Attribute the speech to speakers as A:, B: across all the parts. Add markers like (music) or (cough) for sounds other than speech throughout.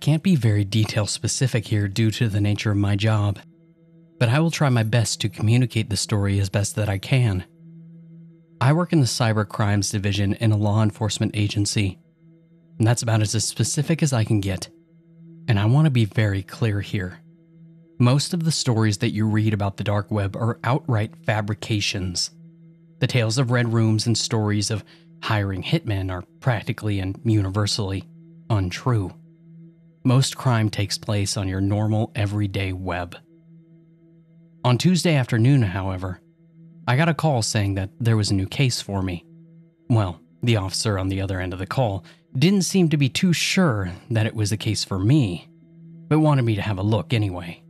A: can't be very detail specific here due to the nature of my job, but I will try my best to communicate the story as best that I can. I work in the cyber crimes division in a law enforcement agency, and that's about as specific as I can get. And I want to be very clear here. Most of the stories that you read about the dark web are outright fabrications. The tales of red rooms and stories of hiring hitmen are practically and universally untrue. Most crime takes place on your normal, everyday web. On Tuesday afternoon, however, I got a call saying that there was a new case for me. Well, the officer on the other end of the call didn't seem to be too sure that it was a case for me, but wanted me to have a look anyway.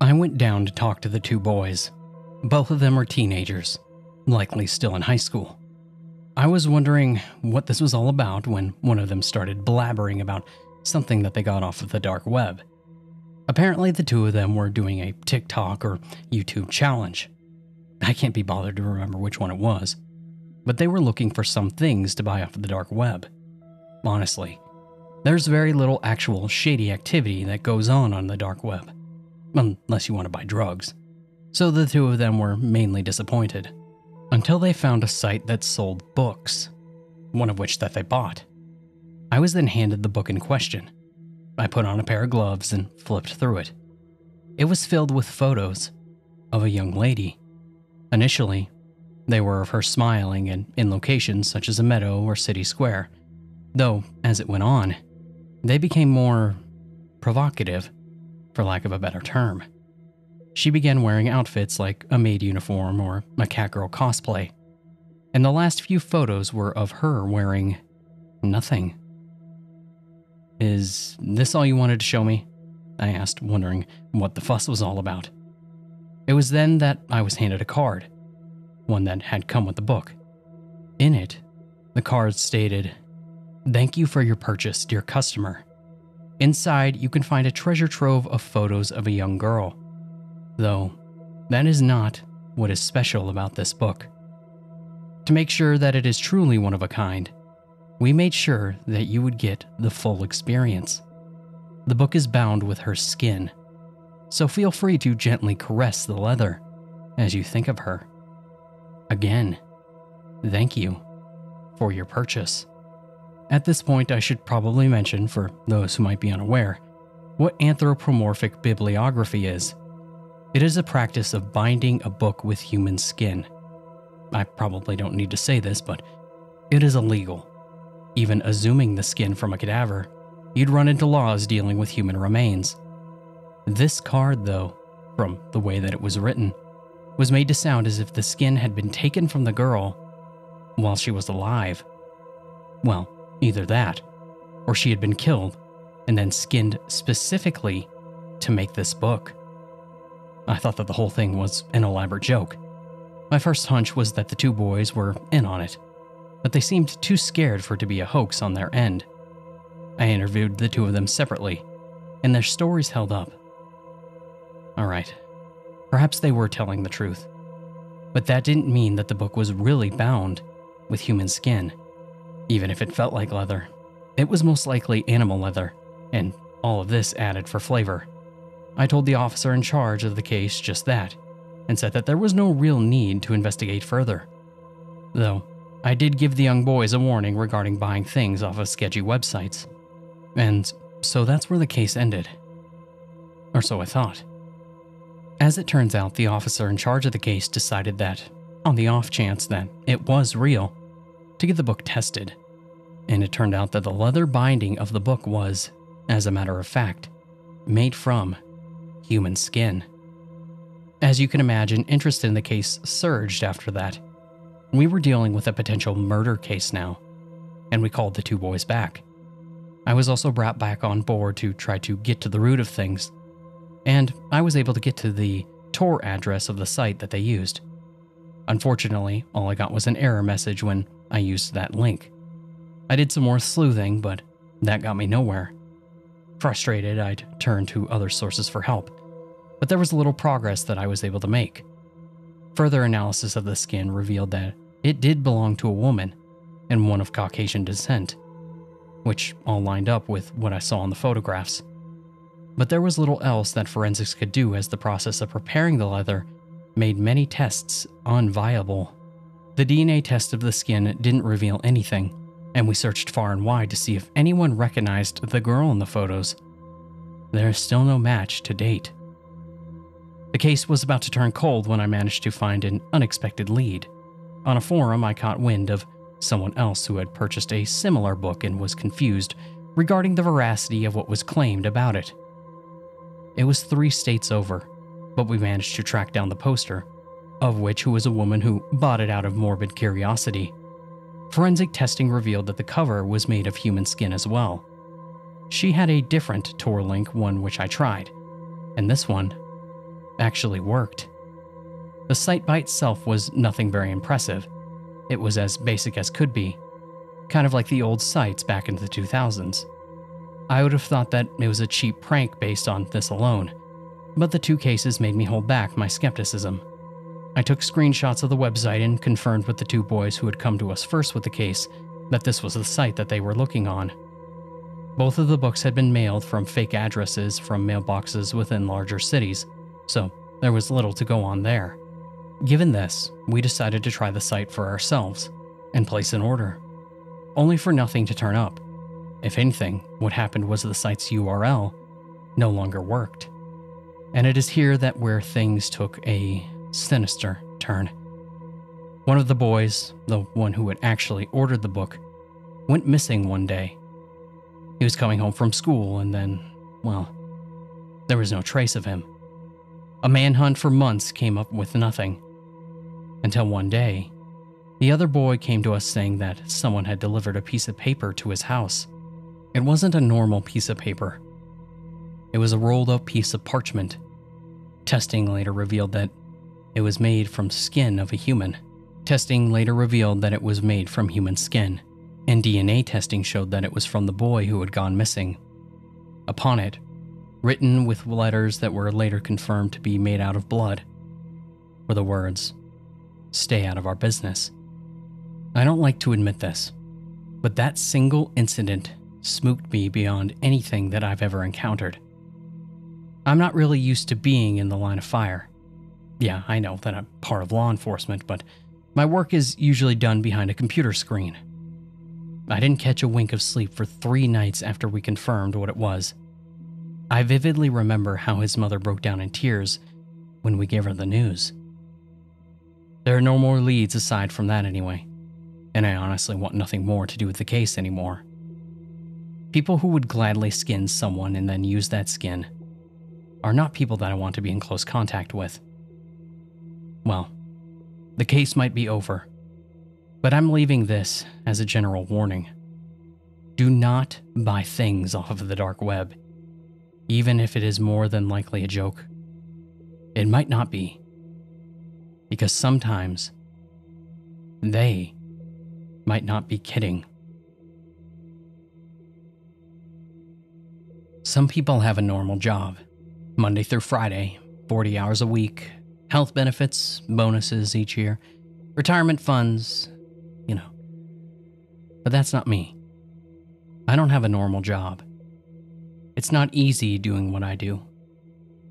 A: I went down to talk to the two boys. Both of them were teenagers, likely still in high school. I was wondering what this was all about when one of them started blabbering about something that they got off of the dark web. Apparently, the two of them were doing a TikTok or YouTube challenge. I can't be bothered to remember which one it was, but they were looking for some things to buy off of the dark web. Honestly, there's very little actual shady activity that goes on on the dark web unless you want to buy drugs. So the two of them were mainly disappointed until they found a site that sold books, one of which that they bought. I was then handed the book in question. I put on a pair of gloves and flipped through it. It was filled with photos of a young lady. Initially, they were of her smiling and in locations such as a meadow or city square, though as it went on, they became more provocative for lack of a better term. She began wearing outfits like a maid uniform or a catgirl cosplay, and the last few photos were of her wearing nothing. Is this all you wanted to show me? I asked, wondering what the fuss was all about. It was then that I was handed a card, one that had come with the book. In it, the card stated, Thank you for your purchase, dear customer. Inside, you can find a treasure trove of photos of a young girl. Though, that is not what is special about this book. To make sure that it is truly one of a kind, we made sure that you would get the full experience. The book is bound with her skin, so feel free to gently caress the leather as you think of her. Again, thank you for your purchase. At this point, I should probably mention, for those who might be unaware, what anthropodermic bibliopegy is. It is a practice of binding a book with human skin. I probably don't need to say this, but it is illegal. Even assuming the skin from a cadaver, you'd run into laws dealing with human remains. This card, though, from the way that it was written, was made to sound as if the skin had been taken from the girl while she was alive. Well, Either that, or she had been killed and then skinned specifically to make this book. I thought that the whole thing was an elaborate joke. My first hunch was that the two boys were in on it, but they seemed too scared for it to be a hoax on their end. I interviewed the two of them separately, and their stories held up. Alright, perhaps they were telling the truth, but that didn't mean that the book was really bound with human skin even if it felt like leather. It was most likely animal leather, and all of this added for flavor. I told the officer in charge of the case just that, and said that there was no real need to investigate further. Though, I did give the young boys a warning regarding buying things off of sketchy websites. And so that's where the case ended. Or so I thought. As it turns out, the officer in charge of the case decided that, on the off chance that it was real, to get the book tested, and it turned out that the leather binding of the book was, as a matter of fact, made from human skin. As you can imagine, interest in the case surged after that. We were dealing with a potential murder case now, and we called the two boys back. I was also brought back on board to try to get to the root of things, and I was able to get to the Tor address of the site that they used. Unfortunately, all I got was an error message when I used that link. I did some more sleuthing, but that got me nowhere. Frustrated, I'd turned to other sources for help, but there was little progress that I was able to make. Further analysis of the skin revealed that it did belong to a woman and one of Caucasian descent, which all lined up with what I saw in the photographs. But there was little else that forensics could do as the process of preparing the leather made many tests unviable. The DNA test of the skin didn't reveal anything, and we searched far and wide to see if anyone recognized the girl in the photos. There is still no match to date. The case was about to turn cold when I managed to find an unexpected lead. On a forum, I caught wind of someone else who had purchased a similar book and was confused regarding the veracity of what was claimed about it. It was three states over, but we managed to track down the poster, of which who was a woman who bought it out of morbid curiosity. Forensic testing revealed that the cover was made of human skin as well. She had a different Tor link, one which I tried, and this one actually worked. The site by itself was nothing very impressive. It was as basic as could be, kind of like the old sites back in the 2000s. I would have thought that it was a cheap prank based on this alone, but the two cases made me hold back my skepticism. I took screenshots of the website and confirmed with the two boys who had come to us first with the case that this was the site that they were looking on. Both of the books had been mailed from fake addresses from mailboxes within larger cities, so there was little to go on there. Given this, we decided to try the site for ourselves and place an order, only for nothing to turn up. If anything, what happened was the site's URL no longer worked. And it is here that where things took a sinister turn. One of the boys, the one who had actually ordered the book, went missing one day. He was coming home from school and then, well, there was no trace of him. A manhunt for months came up with nothing. Until one day, the other boy came to us saying that someone had delivered a piece of paper to his house. It wasn't a normal piece of paper, it was a rolled up piece of parchment. Testing later revealed that it was made from skin of a human. Testing later revealed that it was made from human skin, and DNA testing showed that it was from the boy who had gone missing. Upon it, written with letters that were later confirmed to be made out of blood, were the words, Stay out of our business. I don't like to admit this, but that single incident spooked me beyond anything that I've ever encountered. I'm not really used to being in the line of fire. Yeah, I know that I'm part of law enforcement, but my work is usually done behind a computer screen. I didn't catch a wink of sleep for three nights after we confirmed what it was. I vividly remember how his mother broke down in tears when we gave her the news. There are no more leads aside from that, anyway, and I honestly want nothing more to do with the case anymore. People who would gladly skin someone and then use that skin are not people that I want to be in close contact with. Well, the case might be over, but I'm leaving this as a general warning. Do not buy things off of the dark web even if it is more than likely a joke. It might not be, because sometimes they might not be kidding. Some people have a normal job, Monday through Friday, 40 hours a week, health benefits, bonuses each year, retirement funds, you know. But that's not me. I don't have a normal job. It's not easy doing what I do,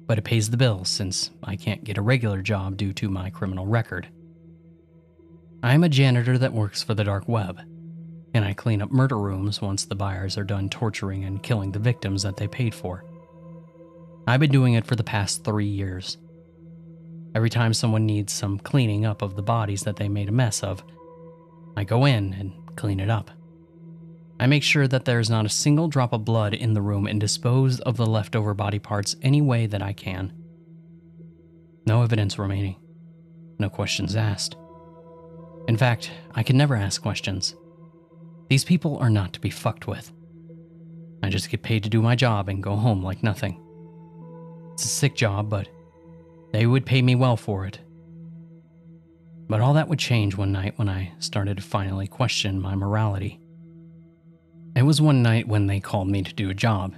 A: but it pays the bills since I can't get a regular job due to my criminal record. I am a janitor that works for the dark web, and I clean up murder rooms once the buyers are done torturing and killing the victims that they paid for. I've been doing it for the past three years. Every time someone needs some cleaning up of the bodies that they made a mess of, I go in and clean it up. I make sure that there is not a single drop of blood in the room and dispose of the leftover body parts any way that I can. No evidence remaining. No questions asked. In fact, I can never ask questions. These people are not to be fucked with. I just get paid to do my job and go home like nothing. It's a sick job, but they would pay me well for it. But all that would change one night when I started to finally question my morality. It was one night when they called me to do a job.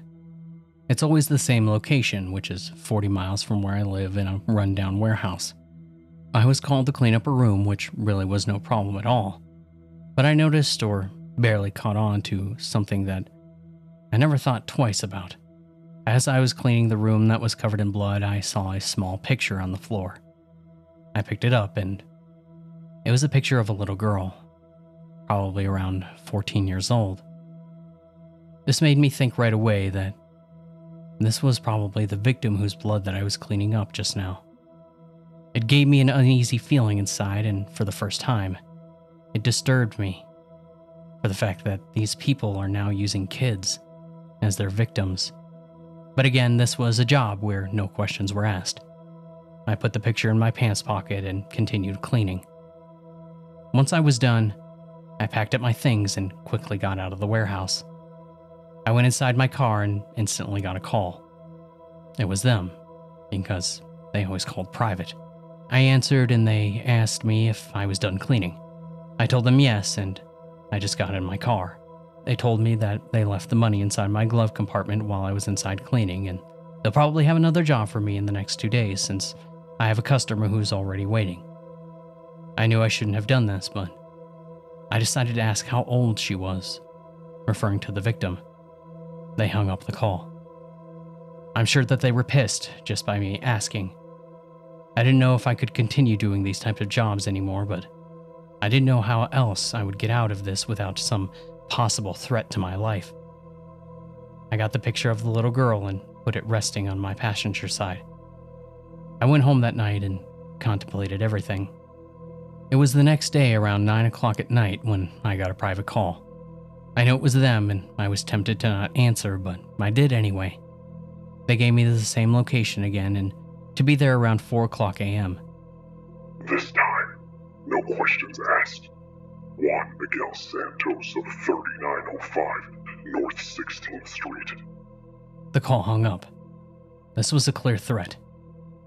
A: It's always the same location, which is 40 miles from where I live in a rundown warehouse. I was called to clean up a room, which really was no problem at all. But I noticed or barely caught on to something that I never thought twice about. As I was cleaning the room that was covered in blood, I saw a small picture on the floor. I picked it up, and it was a picture of a little girl, probably around 14 years old. This made me think right away that this was probably the victim whose blood that I was cleaning up just now. It gave me an uneasy feeling inside, and for the first time, it disturbed me for the fact that these people are now using kids as their victims. But again, this was a job where no questions were asked. I put the picture in my pants pocket and continued cleaning. Once I was done, I packed up my things and quickly got out of the warehouse. I went inside my car and instantly got a call. It was them, because they always called private. I answered and they asked me if I was done cleaning. I told them yes, and I just got in my car. They told me that they left the money inside my glove compartment while I was inside cleaning, and they'll probably have another job for me in the next two days since I have a customer who's already waiting. I knew I shouldn't have done this, but I decided to ask how old she was, referring to the victim. They hung up the call. I'm sure that they were pissed just by me asking. I didn't know if I could continue doing these types of jobs anymore, but I didn't know how else I would get out of this without some possible threat to my life. I got the picture of the little girl and put it resting on my passenger side. I went home that night and contemplated everything. It was the next day around 9 o'clock at night when I got a private call. I know it was them and I was tempted to not answer, but I did anyway. They gave me the same location again and to be there around 4 o'clock a.m.
B: This time, no questions asked. Juan Miguel Santos of 3905 North 16th Street.
A: The call hung up. This was a clear threat.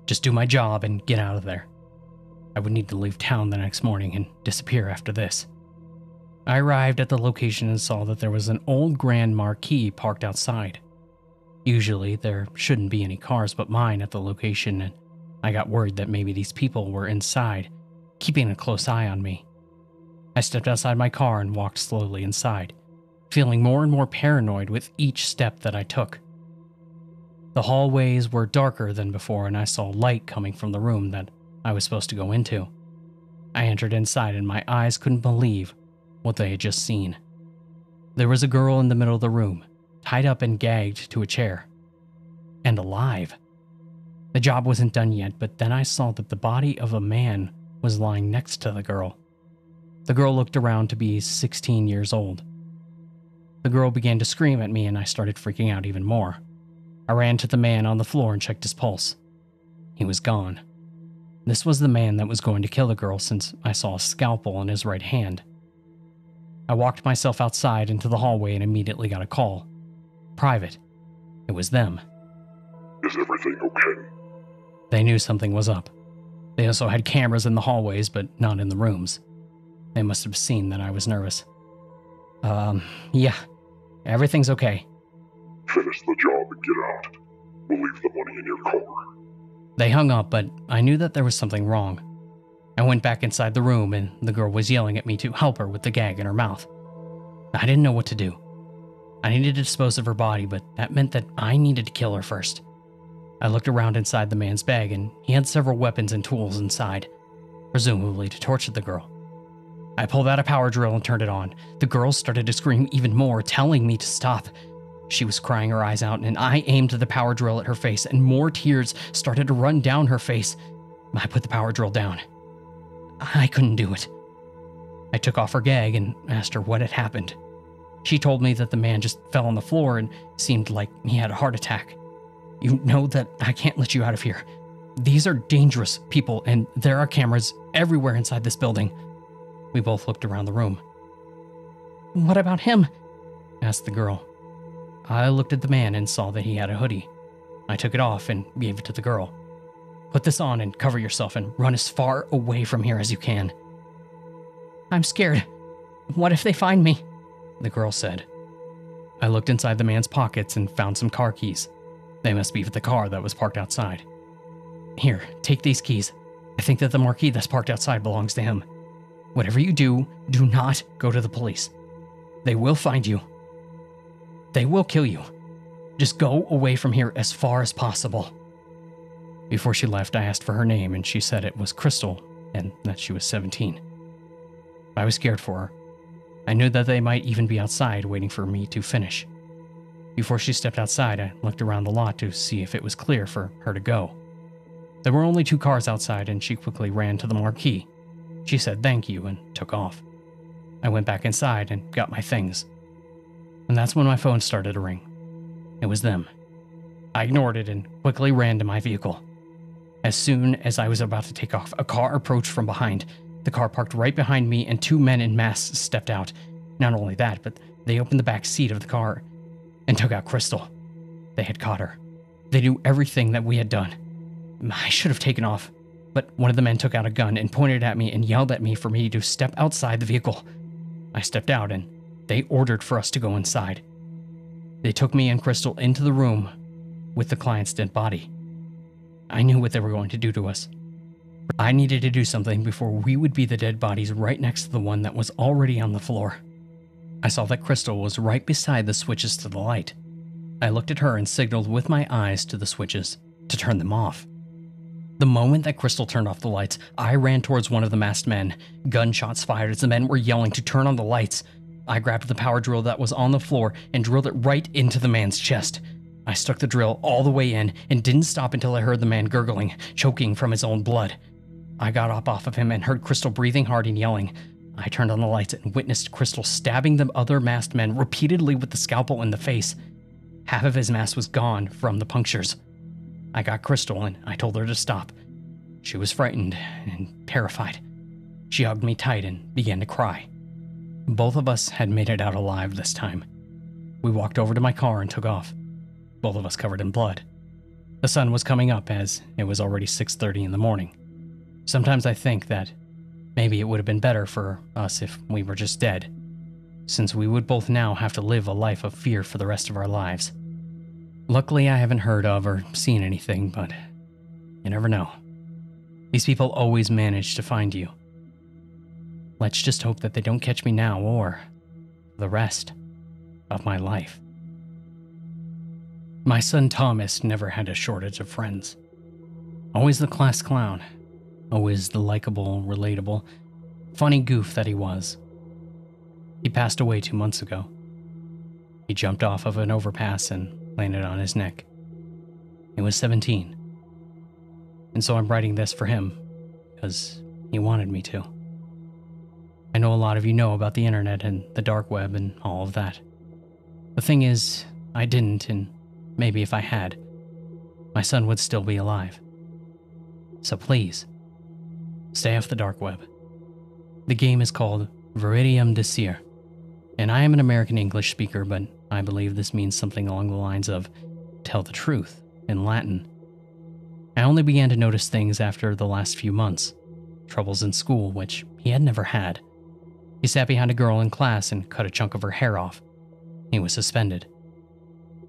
A: Just do my job and get out of there. I would need to leave town the next morning and disappear after this. I arrived at the location and saw that there was an old Grand Marquis parked outside. Usually, there shouldn't be any cars but mine at the location, and I got worried that maybe these people were inside, keeping a close eye on me. I stepped outside my car and walked slowly inside, feeling more and more paranoid with each step that I took. The hallways were darker than before, and I saw light coming from the room that I was supposed to go into. I entered inside, and my eyes couldn't believe what they had just seen. There was a girl in the middle of the room, tied up and gagged to a chair, and alive. The job wasn't done yet, but then I saw that the body of a man was lying next to the girl. The girl looked around to be 16 years old. The girl began to scream at me, and I started freaking out even more. I ran to the man on the floor and checked his pulse. He was gone. This was the man that was going to kill the girl since I saw a scalpel in his right hand. I walked myself outside into the hallway and immediately got a call. Private. It was them.
B: Is everything okay?
A: They knew something was up. They also had cameras in the hallways, but not in the rooms. They must have seen that I was nervous. Um, yeah, everything's okay.
B: Finish the job and get out. We'll leave the money in your car.
A: They hung up, but I knew that there was something wrong. I went back inside the room, and the girl was yelling at me to help her with the gag in her mouth. I didn't know what to do. I needed to dispose of her body, but that meant that I needed to kill her first. I looked around inside the man's bag, and he had several weapons and tools inside, presumably to torture the girl. I pulled out a power drill and turned it on. The girl started to scream even more, telling me to stop. She was crying her eyes out, and I aimed the power drill at her face, and more tears started to run down her face. I put the power drill down. I couldn't do it. I took off her gag and asked her what had happened. She told me that the man just fell on the floor and seemed like he had a heart attack. You know that I can't let you out of here. These are dangerous people, and there are cameras everywhere inside this building. We both looked around the room. What about him? asked the girl. I looked at the man and saw that he had a hoodie. I took it off and gave it to the girl. Put this on and cover yourself and run as far away from here as you can. I'm scared. What if they find me? The girl said. I looked inside the man's pockets and found some car keys. They must be for the car that was parked outside. Here, take these keys. I think that the Marquis that's parked outside belongs to him. Whatever you do, do not go to the police. They will find you. They will kill you. Just go away from here as far as possible. Before she left, I asked for her name, and she said it was Crystal and that she was 17. I was scared for her. I knew that they might even be outside waiting for me to finish. Before she stepped outside, I looked around the lot to see if it was clear for her to go. There were only two cars outside, and she quickly ran to the Marquis. She said thank you and took off. I went back inside and got my things. And that's when my phone started to ring. It was them. I ignored it and quickly ran to my vehicle. As soon as I was about to take off, a car approached from behind. The car parked right behind me, and two men in masks stepped out. Not only that, but they opened the back seat of the car and took out Crystal. They had caught her. They knew everything that we had done. I should have taken off, but one of the men took out a gun and pointed at me and yelled at me for me to step outside the vehicle. I stepped out and they ordered for us to go inside. They took me and Crystal into the room with the client's dead body. I knew what they were going to do to us. I needed to do something before we would be the dead bodies right next to the one that was already on the floor. I saw that Crystal was right beside the switches to the light. I looked at her and signaled with my eyes to the switches to turn them off. The moment that Crystal turned off the lights, I ran towards one of the masked men. Gunshots fired as the men were yelling to turn on the lights. I grabbed the power drill that was on the floor and drilled it right into the man's chest. I stuck the drill all the way in and didn't stop until I heard the man gurgling, choking from his own blood. I got up off of him and heard Crystal breathing hard and yelling. I turned on the lights and witnessed Crystal stabbing the other masked men repeatedly with the scalpel in the face. Half of his mask was gone from the punctures. I got Crystal and I told her to stop. She was frightened and terrified. She hugged me tight and began to cry. Both of us had made it out alive this time. We walked over to my car and took off, both of us covered in blood. The sun was coming up as it was already 6:30 in the morning. Sometimes I think that maybe it would have been better for us if we were just dead, since we would both now have to live a life of fear for the rest of our lives. Luckily, I haven't heard of or seen anything, but you never know. These people always manage to find you. Let's just hope that they don't catch me now or the rest of my life. My son Thomas never had a shortage of friends. Always the class clown, always the likable, relatable, funny goof that he was. He passed away two months ago. He jumped off of an overpass and landed on his neck. He was 17. And so I'm writing this for him because he wanted me to. I know a lot of you know about the internet and the dark web and all of that. The thing is, I didn't, and maybe if I had, my son would still be alive. So please, stay off the dark web. The game is called Viridium Desir, and I am an American English speaker, but I believe this means something along the lines of tell the truth in Latin. I only began to notice things after the last few months troubles in school, which he had never had. He sat behind a girl in class and cut a chunk of her hair off. He was suspended.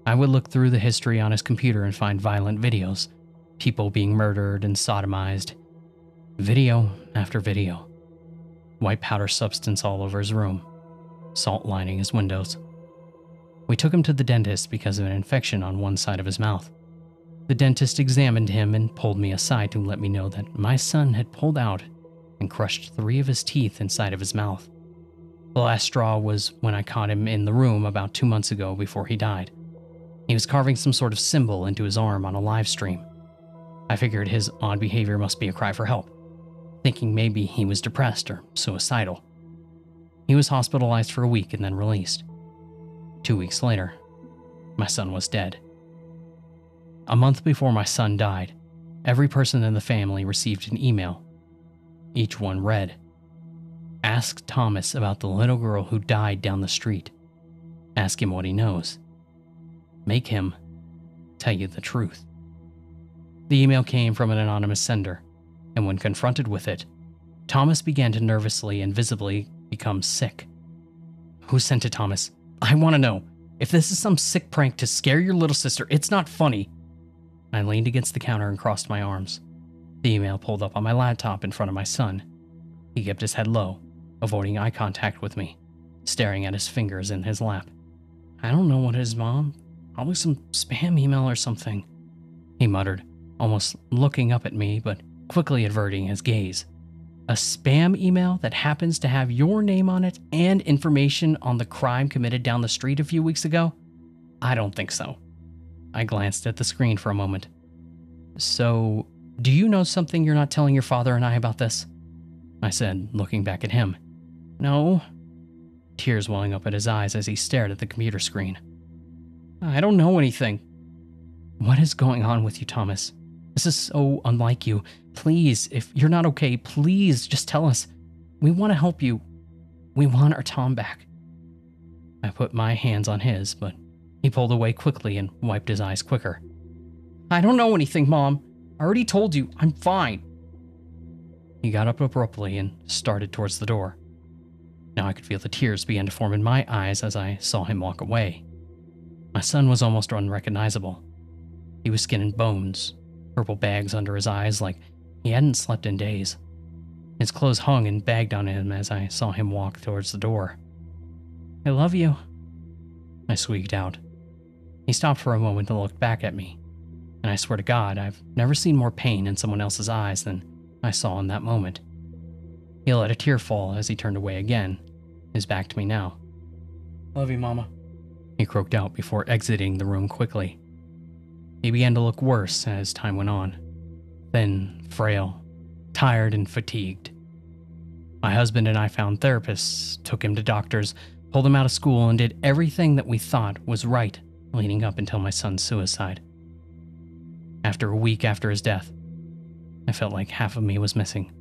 A: I would look through the history on his computer and find violent videos people being murdered and sodomized. Video after video. White powder substance all over his room, salt lining his windows. We took him to the dentist because of an infection on one side of his mouth. The dentist examined him and pulled me aside to let me know that my son had pulled out and crushed three of his teeth inside of his mouth. The last straw was when I caught him in the room about two months ago before he died. He was carving some sort of symbol into his arm on a live stream. I figured his odd behavior must be a cry for help, thinking maybe he was depressed or suicidal. He was hospitalized for a week and then released. Two weeks later, my son was dead. A month before my son died, every person in the family received an email. Each one read Ask Thomas about the little girl who died down the street. Ask him what he knows. Make him tell you the truth. The email came from an anonymous sender, and when confronted with it, Thomas began to nervously and visibly become sick. Who sent it, Thomas? I want to know. If this is some sick prank to scare your little sister, it's not funny. I leaned against the counter and crossed my arms. The email pulled up on my laptop in front of my son. He kept his head low, avoiding eye contact with me, staring at his fingers in his lap. I don't know what his mom, Probably some spam email or something, he muttered, almost looking up at me, but quickly averting his gaze. A spam email that happens to have your name on it and information on the crime committed down the street a few weeks ago? I don't think so. I glanced at the screen for a moment. So, do you know something you're not telling your father and I about this? I said, looking back at him. No. Tears welling up at his eyes as he stared at the computer screen. I don't know anything. What is going on with you, Thomas? This is so unlike you. Please, if you're not okay, please just tell us. We want to help you. We want our Tom back. I put my hands on his, but he pulled away quickly and wiped his eyes quicker. I don't know anything, Mom. I already told you, I'm fine. He got up abruptly and started towards the door. Now I could feel the tears begin to form in my eyes as I saw him walk away. My son was almost unrecognizable. He was skin and bones, purple bags under his eyes like he hadn't slept in days. His clothes hung and bagged on him as I saw him walk towards the door. I love you, I squeaked out. He stopped for a moment and looked back at me, and I swear to God, I've never seen more pain in someone else's eyes than I saw in that moment. He let a tear fall as he turned away again, his back to me now. Love you, Mama he croaked out before exiting the room quickly. He began to look worse as time went on thin, frail, tired, and fatigued. My husband and I found therapists, took him to doctors, pulled him out of school, and did everything that we thought was right leading up until my son's suicide. After a week after his death, I felt like half of me was missing.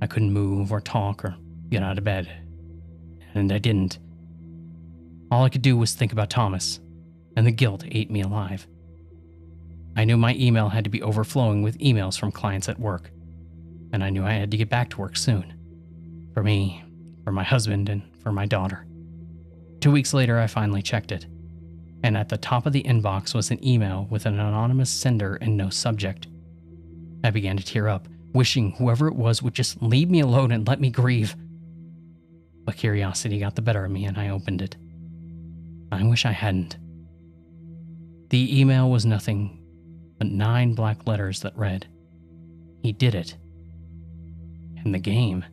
A: I couldn't move or talk or get out of bed. And I didn't. All I could do was think about Thomas, and the guilt ate me alive. I knew my email had to be overflowing with emails from clients at work, and I knew I had to get back to work soon. For me, for my husband, and for my daughter. Two weeks later, I finally checked it, and at the top of the inbox was an email with an anonymous sender and no subject. I began to tear up, wishing whoever it was would just leave me alone and let me grieve. But curiosity got the better of me, and I opened it. I wish I hadn't. The email was nothing but nine black letters that read, He did it. And the game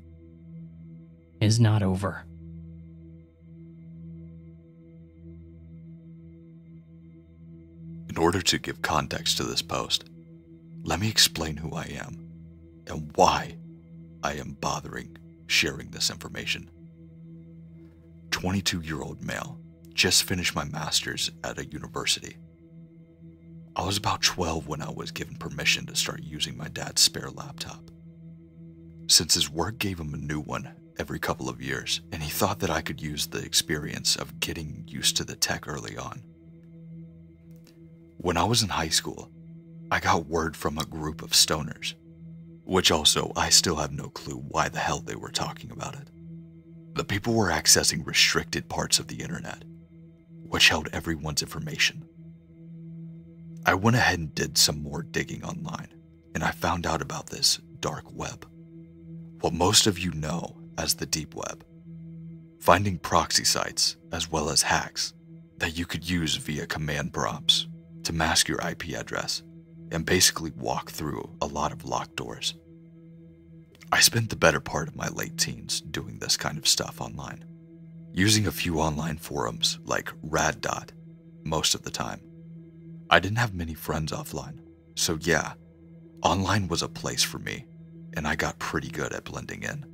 A: is not over.
C: In order to give context to this post, let me explain who I am and why I am bothering sharing this information. 22 year old male just finished my master's at a university. I was about 12 when I was given permission to start using my dad's spare laptop. Since his work gave him a new one every couple of years, and he thought that I could use the experience of getting used to the tech early on. When I was in high school, I got word from a group of stoners, which also I still have no clue why the hell they were talking about it. The people were accessing restricted parts of the internet which held everyone's information. I went ahead and did some more digging online, and I found out about this dark web. What most of you know as the deep web. Finding proxy sites as well as hacks that you could use via command prompts to mask your IP address and basically walk through a lot of locked doors. I spent the better part of my late teens doing this kind of stuff online using a few online forums like Raddot most of the time. I didn't have many friends offline, so yeah, online was a place for me, and I got pretty good at blending in.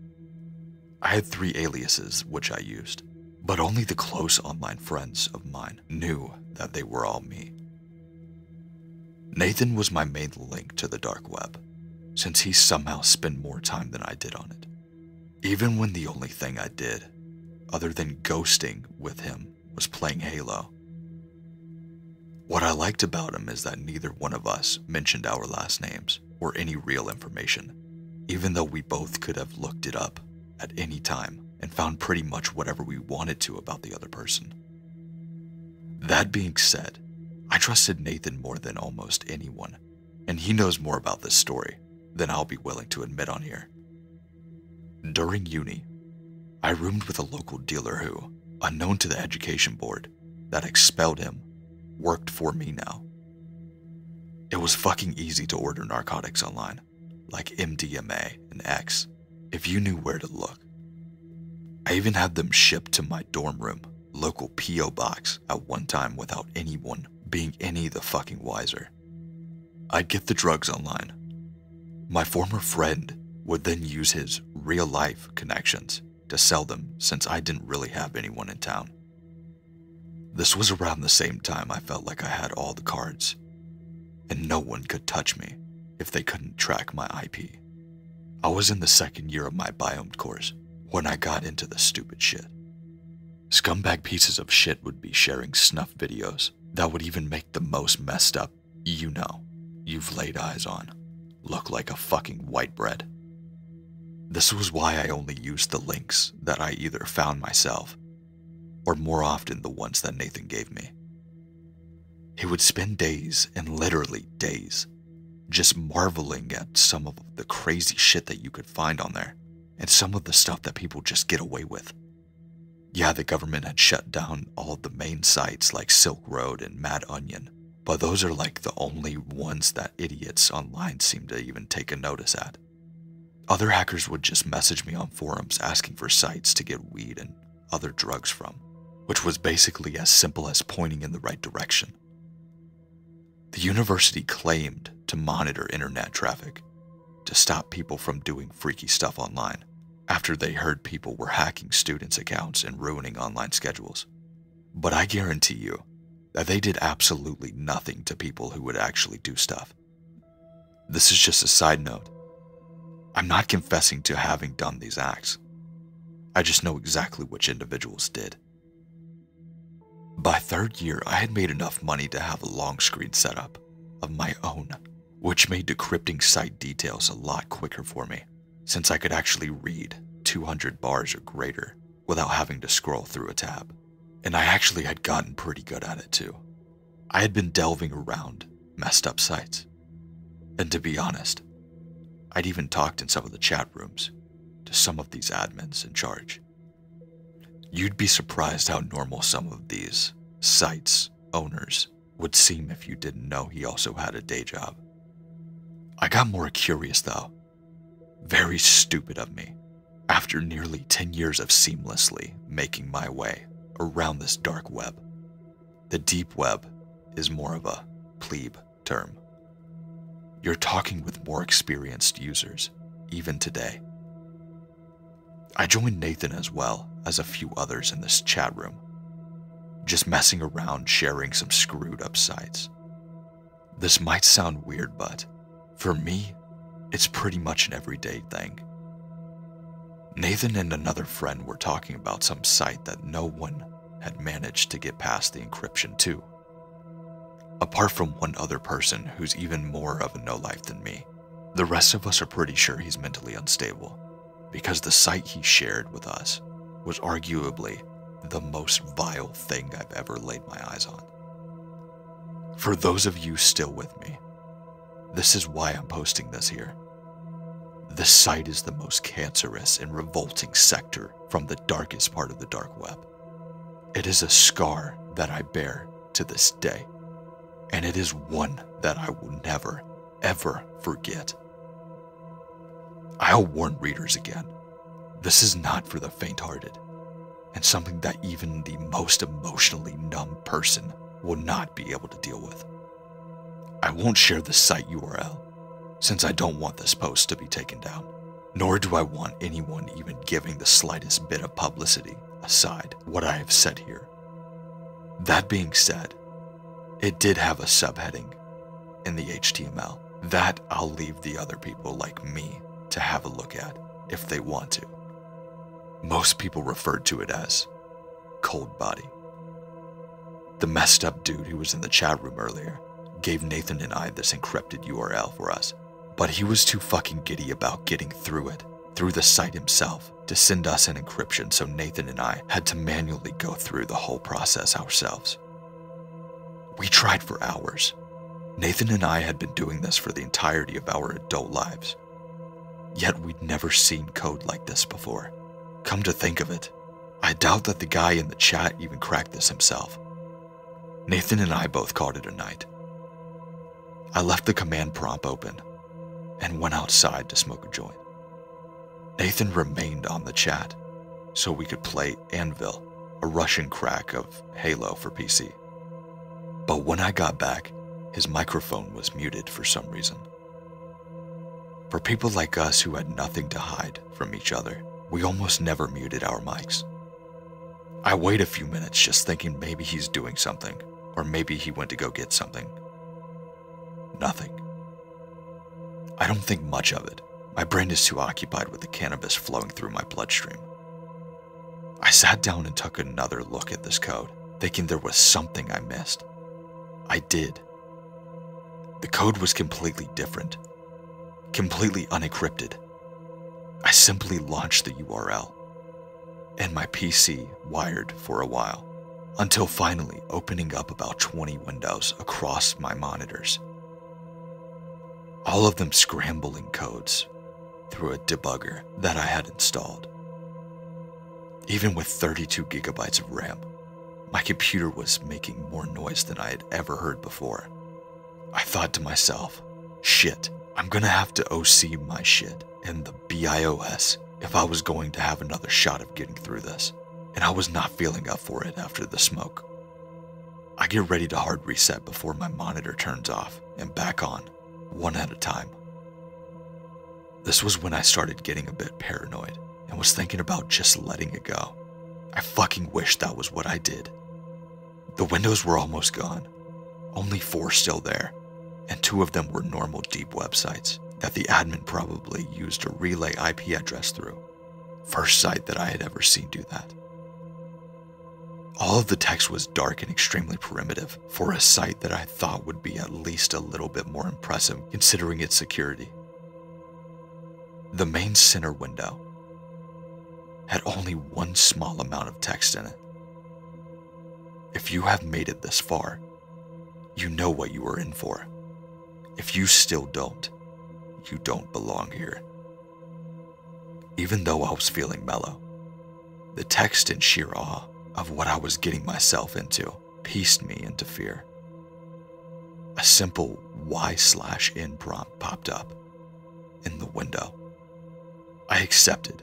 C: I had three aliases which I used, but only the close online friends of mine knew that they were all me. Nathan was my main link to the dark web, since he somehow spent more time than I did on it. Even when the only thing I did other than ghosting with him was playing Halo. What I liked about him is that neither one of us mentioned our last names or any real information, even though we both could have looked it up at any time and found pretty much whatever we wanted to about the other person. That being said, I trusted Nathan more than almost anyone, and he knows more about this story than I'll be willing to admit on here. During uni, I roomed with a local dealer who, unknown to the education board, that expelled him, worked for me now. It was fucking easy to order narcotics online, like MDMA and X, if you knew where to look. I even had them shipped to my dorm room, local P.O. box, at one time without anyone being any the fucking wiser. I'd get the drugs online. My former friend would then use his real life connections to sell them since I didn't really have anyone in town. This was around the same time I felt like I had all the cards, and no one could touch me if they couldn't track my IP. I was in the second year of my biome course when I got into the stupid shit. Scumbag pieces of shit would be sharing snuff videos that would even make the most messed up, you know, you've laid eyes on, look like a fucking white bread. This was why I only used the links that I either found myself or more often the ones that Nathan gave me. He would spend days, and literally days, just marveling at some of the crazy shit that you could find on there and some of the stuff that people just get away with. Yeah, the government had shut down all of the main sites like Silk Road and Mad Onion, but those are like the only ones that idiots online seem to even take a notice at. Other hackers would just message me on forums asking for sites to get weed and other drugs from, which was basically as simple as pointing in the right direction. The university claimed to monitor internet traffic to stop people from doing freaky stuff online after they heard people were hacking students' accounts and ruining online schedules. But I guarantee you that they did absolutely nothing to people who would actually do stuff. This is just a side note. I'm not confessing to having done these acts. I just know exactly which individuals did. By third year, I had made enough money to have a long screen setup of my own, which made decrypting site details a lot quicker for me, since I could actually read 200 bars or greater without having to scroll through a tab. And I actually had gotten pretty good at it too. I had been delving around messed up sites. And to be honest, I'd even talked in some of the chat rooms to some of these admins in charge. You'd be surprised how normal some of these sites owners would seem if you didn't know he also had a day job. I got more curious though. Very stupid of me. After nearly 10 years of seamlessly making my way around this dark web, the deep web is more of a plebe term. You're talking with more experienced users, even today. I joined Nathan as well as a few others in this chat room, just messing around sharing some screwed up sites. This might sound weird, but for me, it's pretty much an everyday thing. Nathan and another friend were talking about some site that no one had managed to get past the encryption to apart from one other person who's even more of a no-life than me. The rest of us are pretty sure he's mentally unstable, because the sight he shared with us was arguably the most vile thing I've ever laid my eyes on. For those of you still with me, this is why I'm posting this here. The site is the most cancerous and revolting sector from the darkest part of the dark web. It is a scar that I bear to this day and it is one that I will never, ever forget. I'll warn readers again this is not for the faint hearted, and something that even the most emotionally numb person will not be able to deal with. I won't share the site URL, since I don't want this post to be taken down, nor do I want anyone even giving the slightest bit of publicity aside what I have said here. That being said, it did have a subheading in the HTML. That I'll leave the other people like me to have a look at if they want to. Most people referred to it as cold body. The messed up dude who was in the chat room earlier gave Nathan and I this encrypted URL for us, but he was too fucking giddy about getting through it, through the site himself, to send us an encryption so Nathan and I had to manually go through the whole process ourselves. We tried for hours. Nathan and I had been doing this for the entirety of our adult lives. Yet we'd never seen code like this before. Come to think of it, I doubt that the guy in the chat even cracked this himself. Nathan and I both called it a night. I left the command prompt open and went outside to smoke a joint. Nathan remained on the chat so we could play Anvil, a Russian crack of Halo for PC. But when I got back, his microphone was muted for some reason. For people like us who had nothing to hide from each other, we almost never muted our mics. I wait a few minutes just thinking maybe he's doing something, or maybe he went to go get something. Nothing. I don't think much of it. My brain is too occupied with the cannabis flowing through my bloodstream. I sat down and took another look at this code, thinking there was something I missed. I did. The code was completely different, completely unencrypted. I simply launched the URL, and my PC wired for a while, until finally opening up about 20 windows across my monitors. All of them scrambling codes through a debugger that I had installed. Even with 32 gigabytes of RAM, my computer was making more noise than I had ever heard before. I thought to myself, shit, I'm gonna have to OC my shit in the BIOS if I was going to have another shot of getting through this, and I was not feeling up for it after the smoke. I get ready to hard reset before my monitor turns off and back on, one at a time. This was when I started getting a bit paranoid and was thinking about just letting it go. I fucking wish that was what I did. The windows were almost gone, only four still there, and two of them were normal deep websites that the admin probably used a relay IP address through. First site that I had ever seen do that. All of the text was dark and extremely primitive for a site that I thought would be at least a little bit more impressive considering its security. The main center window had only one small amount of text in it. If you have made it this far, you know what you are in for. If you still don't, you don't belong here. Even though I was feeling mellow, the text in sheer awe of what I was getting myself into pieced me into fear. A simple Y slash in prompt popped up in the window. I accepted,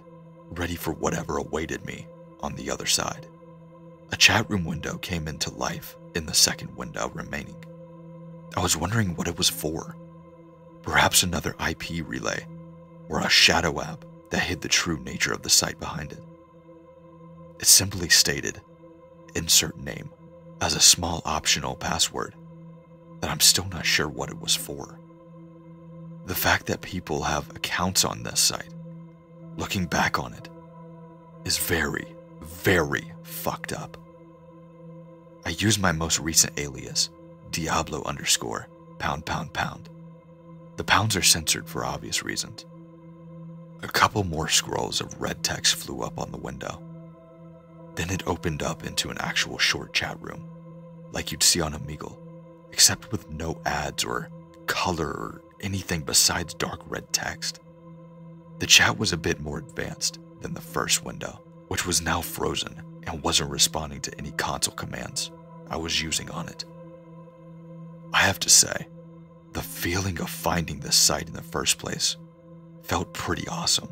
C: ready for whatever awaited me on the other side. A chat room window came into life in the second window remaining. I was wondering what it was for. Perhaps another IP relay, or a shadow app that hid the true nature of the site behind it. It simply stated, insert name, as a small optional password that I'm still not sure what it was for. The fact that people have accounts on this site, looking back on it, is very, very fucked up. I use my most recent alias, Diablo underscore pound pound pound. The pounds are censored for obvious reasons. A couple more scrolls of red text flew up on the window. Then it opened up into an actual short chat room, like you'd see on Omegle, except with no ads or color or anything besides dark red text. The chat was a bit more advanced than the first window, which was now frozen and wasn't responding to any console commands I was using on it. I have to say, the feeling of finding this site in the first place felt pretty awesome.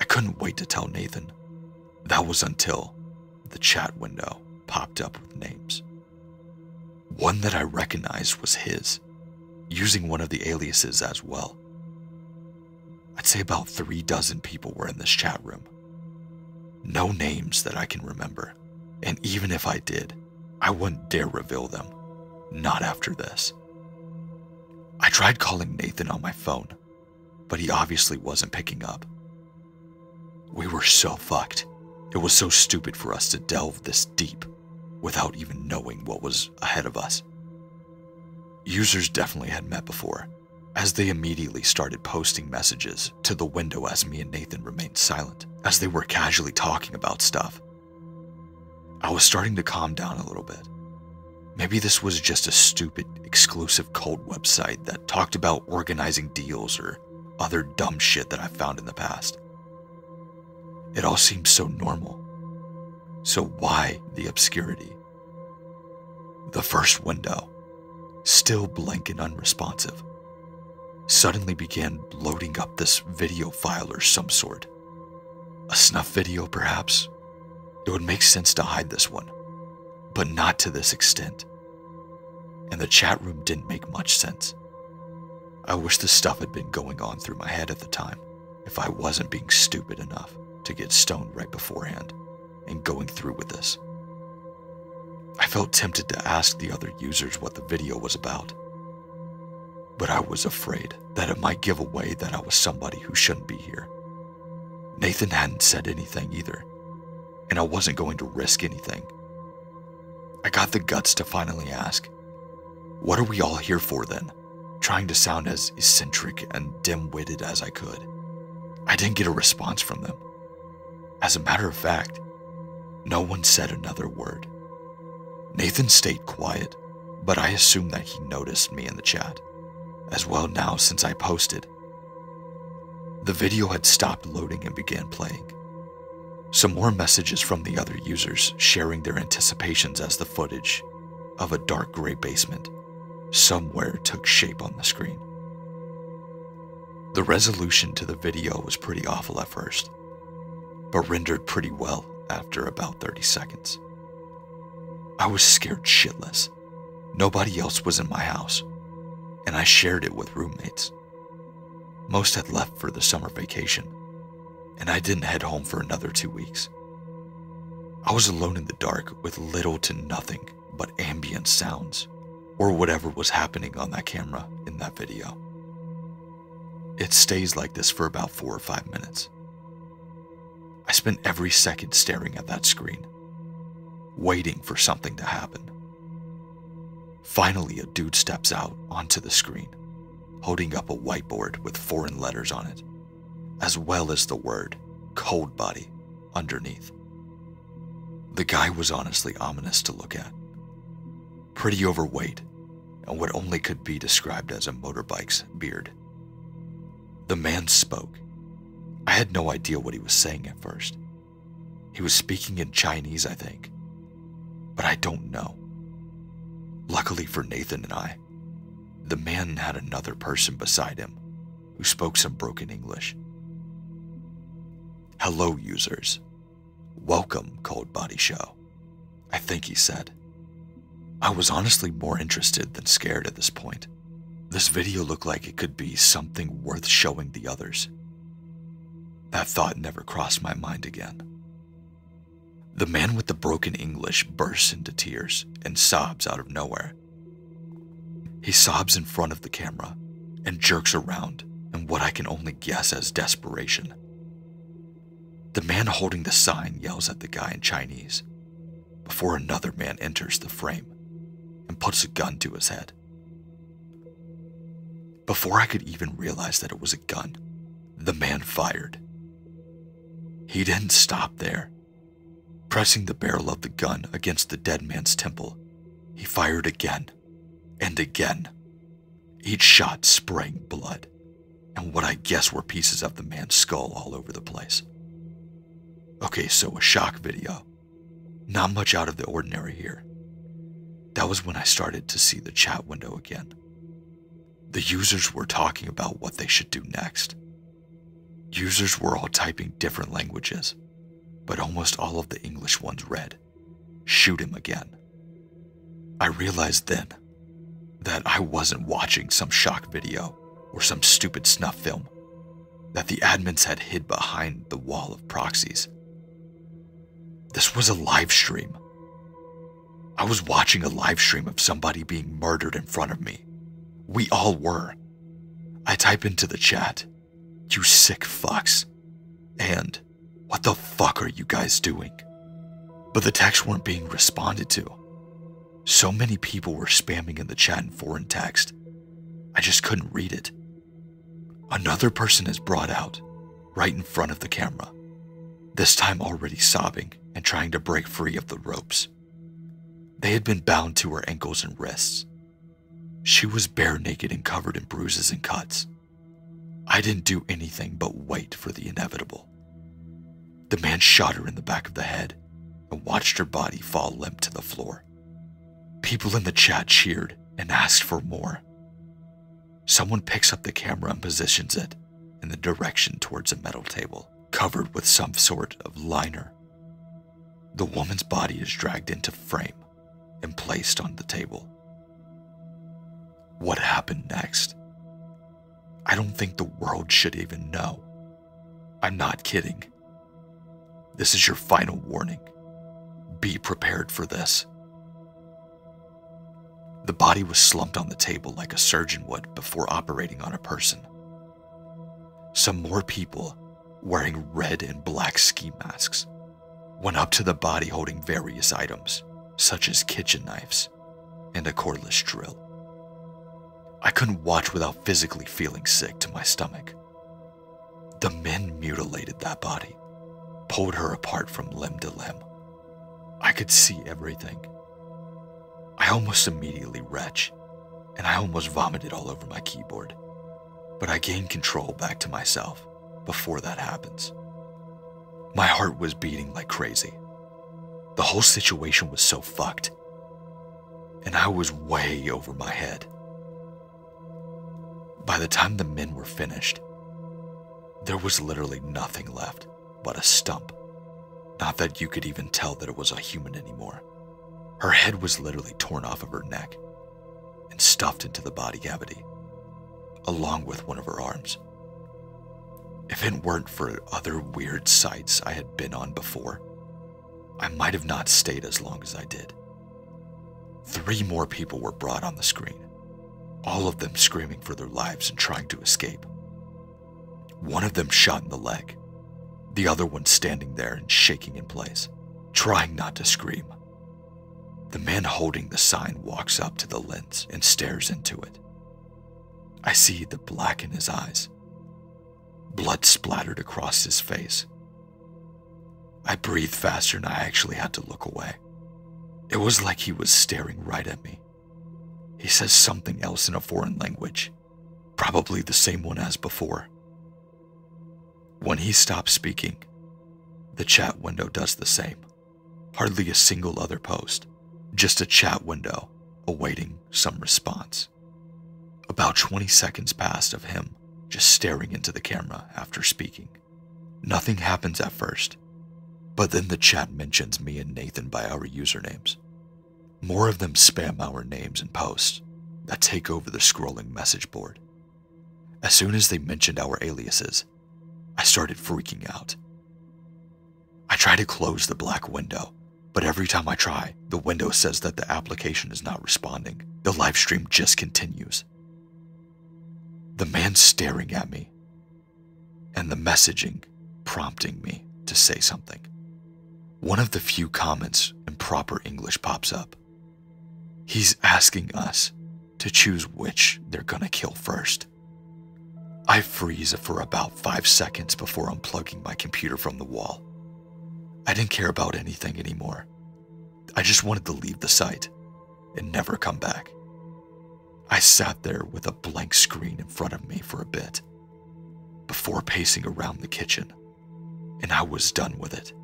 C: I couldn't wait to tell Nathan. That was until the chat window popped up with names. One that I recognized was his, using one of the aliases as well. I'd say about three dozen people were in this chat room. No names that I can remember, and even if I did, I wouldn't dare reveal them. Not after this. I tried calling Nathan on my phone, but he obviously wasn't picking up. We were so fucked. It was so stupid for us to delve this deep without even knowing what was ahead of us. Users definitely had met before, as they immediately started posting messages to the window as me and Nathan remained silent, as they were casually talking about stuff. I was starting to calm down a little bit. Maybe this was just a stupid, exclusive cult website that talked about organizing deals or other dumb shit that I found in the past. It all seemed so normal. So why the obscurity? The first window, still blank and unresponsive, suddenly began loading up this video file or some sort. A snuff video, perhaps? It would make sense to hide this one, but not to this extent. And the chat room didn't make much sense. I wish the stuff had been going on through my head at the time if I wasn't being stupid enough to get stoned right beforehand and going through with this. I felt tempted to ask the other users what the video was about, but I was afraid that it might give away that I was somebody who shouldn't be here. Nathan hadn't said anything either, and I wasn't going to risk anything. I got the guts to finally ask, What are we all here for then? Trying to sound as eccentric and dim witted as I could. I didn't get a response from them. As a matter of fact, no one said another word. Nathan stayed quiet, but I assume that he noticed me in the chat, as well now since I posted. The video had stopped loading and began playing. Some more messages from the other users sharing their anticipations as the footage of a dark gray basement somewhere took shape on the screen. The resolution to the video was pretty awful at first, but rendered pretty well after about 30 seconds. I was scared shitless. Nobody else was in my house, and I shared it with roommates. Most had left for the summer vacation, and I didn't head home for another two weeks. I was alone in the dark with little to nothing but ambient sounds or whatever was happening on that camera in that video. It stays like this for about four or five minutes. I spent every second staring at that screen, waiting for something to happen. Finally, a dude steps out onto the screen, holding up a whiteboard with foreign letters on it, as well as the word cold body underneath. The guy was honestly ominous to look at. Pretty overweight, and what only could be described as a motorbike's beard. The man spoke. I had no idea what he was saying at first. He was speaking in Chinese, I think, but I don't know. Luckily for Nathan and I, the man had another person beside him who spoke some broken English. Hello, users. Welcome, Cold Body Show. I think he said. I was honestly more interested than scared at this point. This video looked like it could be something worth showing the others. That thought never crossed my mind again. The man with the broken English bursts into tears and sobs out of nowhere. He sobs in front of the camera and jerks around in what I can only guess as desperation. The man holding the sign yells at the guy in Chinese before another man enters the frame and puts a gun to his head. Before I could even realize that it was a gun, the man fired. He didn't stop there. Pressing the barrel of the gun against the dead man's temple, he fired again and again, each shot spraying blood and what I guess were pieces of the man's skull all over the place. Okay, so a shock video. Not much out of the ordinary here. That was when I started to see the chat window again. The users were talking about what they should do next. Users were all typing different languages, but almost all of the English ones read, Shoot him again. I realized then that I wasn't watching some shock video or some stupid snuff film, that the admins had hid behind the wall of proxies. This was a live stream. I was watching a live stream of somebody being murdered in front of me. We all were. I type into the chat, you sick fucks. And, what the fuck are you guys doing? But the texts weren't being responded to. So many people were spamming in the chat in foreign text. I just couldn't read it. Another person is brought out, right in front of the camera, this time already sobbing and trying to break free of the ropes. They had been bound to her ankles and wrists. She was bare naked and covered in bruises and cuts. I didn't do anything but wait for the inevitable. The man shot her in the back of the head and watched her body fall limp to the floor. People in the chat cheered and asked for more. Someone picks up the camera and positions it in the direction towards a metal table covered with some sort of liner. The woman's body is dragged into frame and placed on the table. What happened next? I don't think the world should even know. I'm not kidding. This is your final warning. Be prepared for this. The body was slumped on the table like a surgeon would before operating on a person. Some more people, wearing red and black ski masks, went up to the body holding various items, such as kitchen knives and a cordless drill. I couldn't watch without physically feeling sick to my stomach. The men mutilated that body, pulled her apart from limb to limb. I could see everything. I almost immediately retched, and I almost vomited all over my keyboard. But I gained control back to myself before that happens. My heart was beating like crazy. The whole situation was so fucked. And I was way over my head. By the time the men were finished, there was literally nothing left but a stump. Not that you could even tell that it was a human anymore. Her head was literally torn off of her neck and stuffed into the body cavity, along with one of her arms. If it weren't for other weird sights I had been on before, I might have not stayed as long as I did. Three more people were brought on the screen, all of them screaming for their lives and trying to escape. One of them shot in the leg, the other one standing there and shaking in place, trying not to scream. The man holding the sign walks up to the lens and stares into it. I see the black in his eyes. Blood splattered across his face. I breathed faster and I actually had to look away. It was like he was staring right at me. He says something else in a foreign language, probably the same one as before. When he stops speaking, the chat window does the same. Hardly a single other post just a chat window awaiting some response. About 20 seconds passed of him just staring into the camera after speaking. Nothing happens at first, but then the chat mentions me and Nathan by our usernames. More of them spam our names and posts that take over the scrolling message board. As soon as they mentioned our aliases, I started freaking out. I try to close the black window, but every time I try, the window says that the application is not responding. The live stream just continues. The man staring at me, and the messaging prompting me to say something. One of the few comments in proper English pops up. He's asking us to choose which they're gonna kill first. I freeze for about five seconds before unplugging my computer from the wall. I didn't care about anything anymore. I just wanted to leave the site and never come back. I sat there with a blank screen in front of me for a bit before pacing around the kitchen, and I was done with it.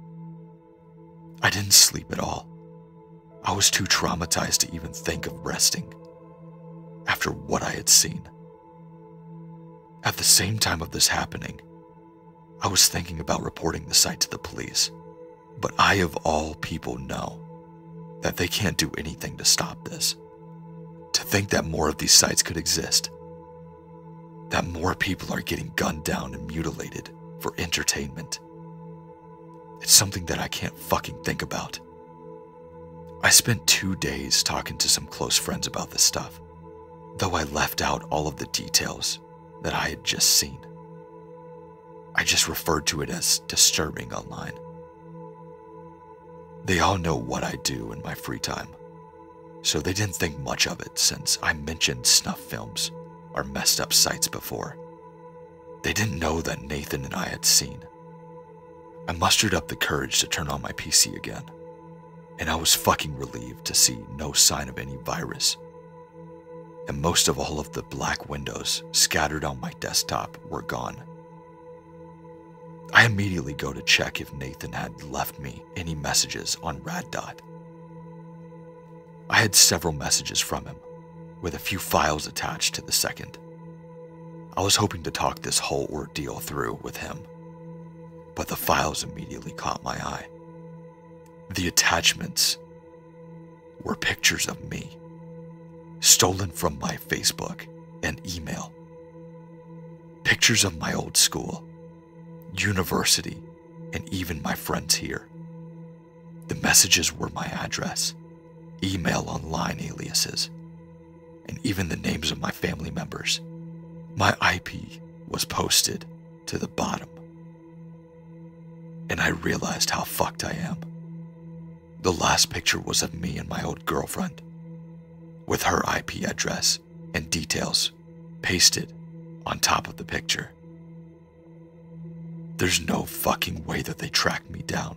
C: I didn't sleep at all. I was too traumatized to even think of resting after what I had seen. At the same time of this happening, I was thinking about reporting the site to the police. But I, of all people, know that they can't do anything to stop this. To think that more of these sites could exist, that more people are getting gunned down and mutilated for entertainment, it's something that I can't fucking think about. I spent two days talking to some close friends about this stuff, though I left out all of the details that I had just seen. I just referred to it as disturbing online. They all know what I do in my free time, so they didn't think much of it since I mentioned snuff films or messed up sites before. They didn't know that Nathan and I had seen. I mustered up the courage to turn on my PC again, and I was fucking relieved to see no sign of any virus. And most of all of the black windows scattered on my desktop were gone. I immediately go to check if Nathan had left me any messages on Rad Dot. I had several messages from him, with a few files attached to the second. I was hoping to talk this whole ordeal through with him, but the files immediately caught my eye. The attachments were pictures of me, stolen from my Facebook and email. Pictures of my old school, university, and even my friends here. The messages were my address, email online aliases, and even the names of my family members. My IP was posted to the bottom. And I realized how fucked I am. The last picture was of me and my old girlfriend, with her IP address and details pasted on top of the picture. There's no fucking way that they tracked me down.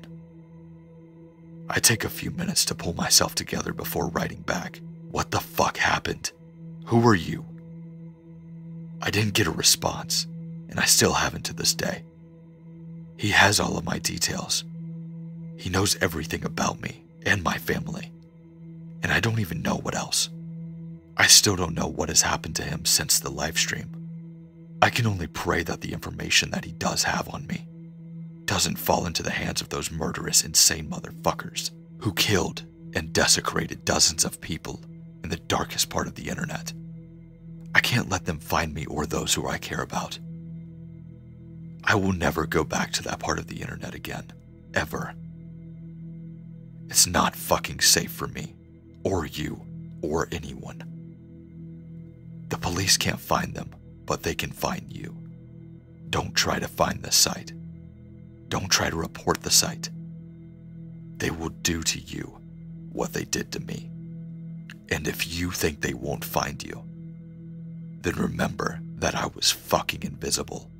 C: I take a few minutes to pull myself together before writing back. What the fuck happened? Who are you? I didn't get a response, and I still haven't to this day. He has all of my details. He knows everything about me and my family, and I don't even know what else. I still don't know what has happened to him since the live stream. I can only pray that the information that he does have on me doesn't fall into the hands of those murderous, insane motherfuckers who killed and desecrated dozens of people in the darkest part of the internet. I can't let them find me or those who I care about. I will never go back to that part of the internet again, ever. It's not fucking safe for me, or you, or anyone. The police can't find them, but they can find you. Don't try to find the site. Don't try to report the site. They will do to you what they did to me. And if you think they won't find you, then remember that I was fucking invisible.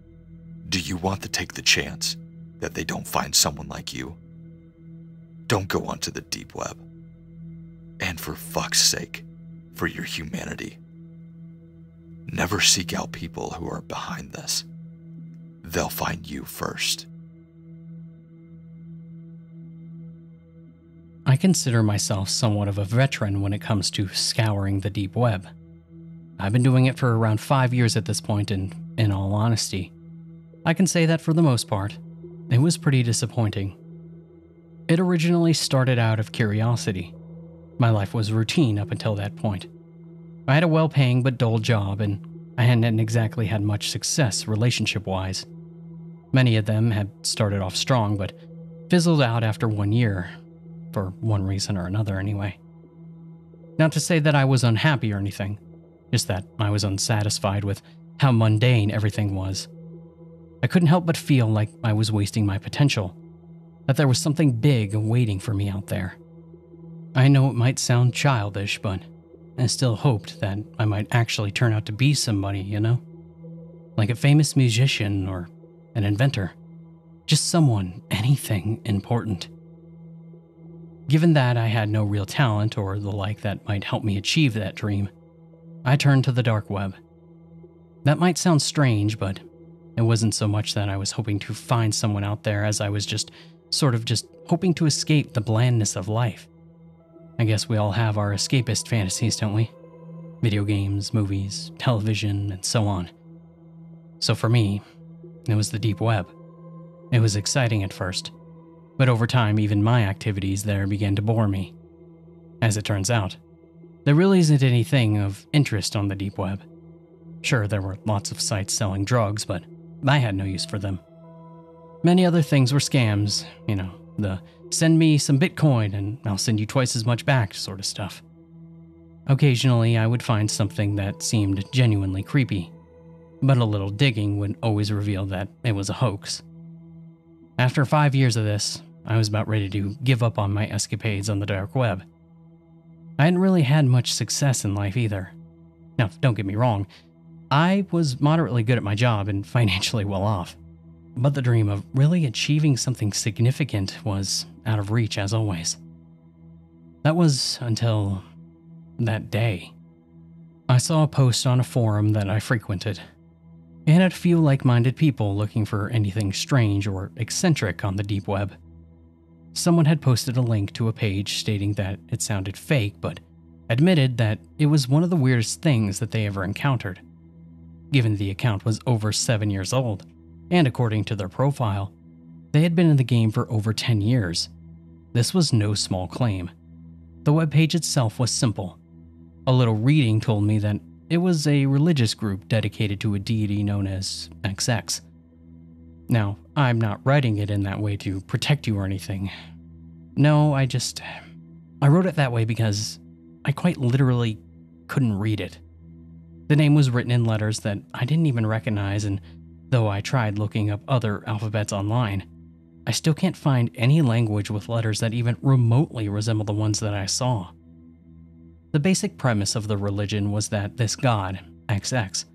C: Do you want to take the chance that they don't find someone like you? Don't go onto the deep web. And for fuck's sake, for your humanity, never seek out people who are behind this. They'll find you first.
A: I consider myself somewhat of a veteran when it comes to scouring the deep web. I've been doing it for around five years at this point, and in all honesty, I can say that for the most part, it was pretty disappointing. It originally started out of curiosity. My life was routine up until that point. I had a well paying but dull job, and I hadn't exactly had much success relationship wise. Many of them had started off strong, but fizzled out after one year, for one reason or another, anyway. Not to say that I was unhappy or anything, just that I was unsatisfied with how mundane everything was. I couldn't help but feel like I was wasting my potential, that there was something big waiting for me out there. I know it might sound childish, but I still hoped that I might actually turn out to be somebody, you know? Like a famous musician or an inventor. Just someone, anything important. Given that I had no real talent or the like that might help me achieve that dream, I turned to the dark web. That might sound strange, but it wasn't so much that I was hoping to find someone out there as I was just sort of just hoping to escape the blandness of life. I guess we all have our escapist fantasies, don't we? Video games, movies, television, and so on. So for me, it was the deep web. It was exciting at first, but over time, even my activities there began to bore me. As it turns out, there really isn't anything of interest on the deep web. Sure, there were lots of sites selling drugs, but I had no use for them. Many other things were scams, you know, the send me some Bitcoin and I'll send you twice as much back sort of stuff. Occasionally, I would find something that seemed genuinely creepy, but a little digging would always reveal that it was a hoax. After five years of this, I was about ready to give up on my escapades on the dark web. I hadn't really had much success in life either. Now, don't get me wrong, I was moderately good at my job and (laughs) financially well off. But the dream of really achieving something significant was out of reach as always. That was until that day. I saw a post on a forum that I frequented. It had a few like minded people looking for anything strange or eccentric on the deep web. Someone had posted a link to a page stating that it sounded fake, but admitted that it was one of the weirdest things that they ever encountered. Given the account was over seven years old, and according to their profile, they had been in the game for over 10 years. This was no small claim. The webpage itself was simple. A little reading told me that it was a religious group dedicated to a deity known as XX. Now, I'm not writing it in that way to protect you or anything. No, I just. I wrote it that way because I quite literally couldn't read it. The name was written in letters that I didn't even recognize, and though I tried looking up other alphabets online, I still can't find any language with letters that even remotely resemble the ones that I saw. The basic premise of the religion was that this god, XX,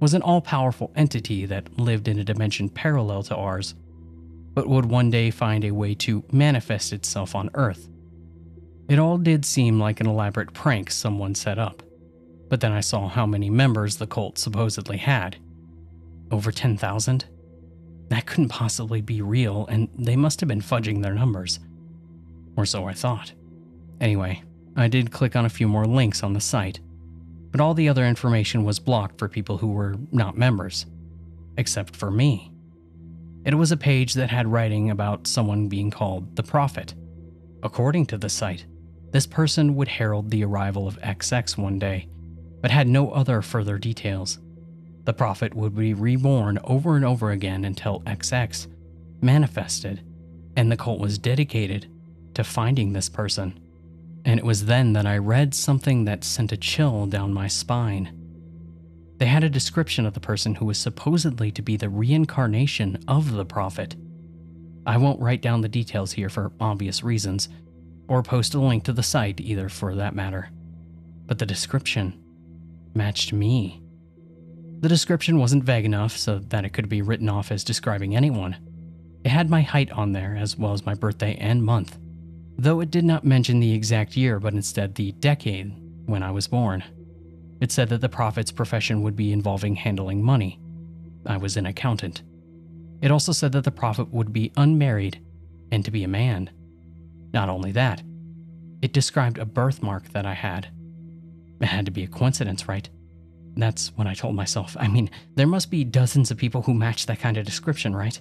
A: was an all powerful entity that lived in a dimension parallel to ours, but would one day find a way to manifest itself on Earth. It all did seem like an elaborate prank someone set up, but then I saw how many members the cult supposedly had. Over 10,000? That couldn't possibly be real, and they must have been fudging their numbers. Or so I thought. Anyway, I did click on a few more links on the site, but all the other information was blocked for people who were not members, except for me. It was a page that had writing about someone being called the Prophet. According to the site, this person would herald the arrival of XX one day, but had no other further details. The Prophet would be reborn over and over again until XX manifested, and the cult was dedicated to finding this person. And it was then that I read something that sent a chill down my spine. They had a description of the person who was supposedly to be the reincarnation of the prophet. I won't write down the details here for obvious reasons, or post a link to the site either for that matter. But the description matched me. The description wasn't vague enough so that it could be written off as describing anyone. It had my height on there, as well as my birthday and month though it did not mention the exact year but instead the decade when I was born. It said that the prophet's profession would be involving handling money. I was an accountant. It also said that the prophet would be unmarried and to be a man. Not only that, it described a birthmark that I had. It had to be a coincidence, right? That's what I told myself. I mean, there must be dozens of people who match that kind of description, right?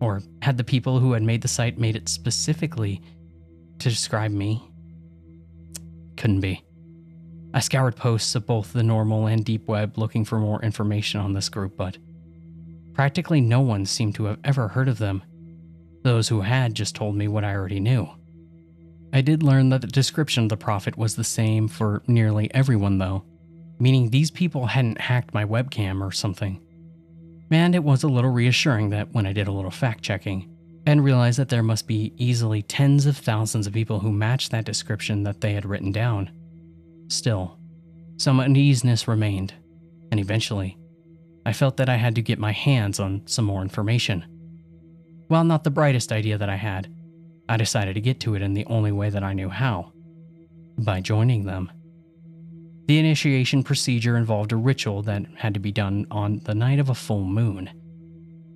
A: Or had the people who had made the site made it specifically to describe me. Couldn't be. I scoured posts of both the normal and deep web looking for more information on this group, but practically no one seemed to have ever heard of them. Those who had just told me what I already knew. I did learn that the description of the prophet was the same for nearly everyone, though, meaning these people hadn't hacked my webcam or something. And it was a little reassuring that when I did a little fact checking, and realized that there must be easily tens of thousands of people who matched that description that they had written down. Still, some uneasiness remained, and eventually, I felt that I had to get my hands on some more information. While not the brightest idea that I had, I decided to get to it in the only way that I knew how by joining them. The initiation procedure involved a ritual that had to be done on the night of a full moon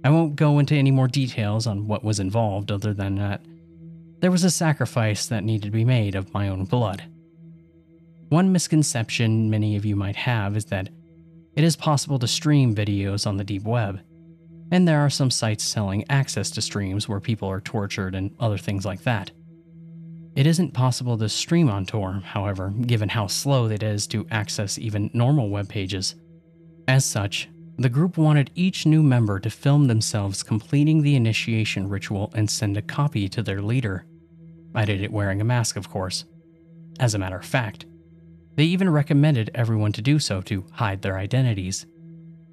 A: I won't go into any more details on what was involved other than that there was a sacrifice that needed to be made of my own blood. One misconception many of you might have is that it is possible to stream videos on the deep web, and there are some sites selling access to streams where people are tortured and other things like that. It isn't possible to stream on Tor, however, given how slow it is to access even normal web pages. As such, the group wanted each new member to film themselves completing the initiation ritual and send a copy to their leader. I did it wearing a mask, of course. As a matter of fact, they even recommended everyone to do so to hide their identities.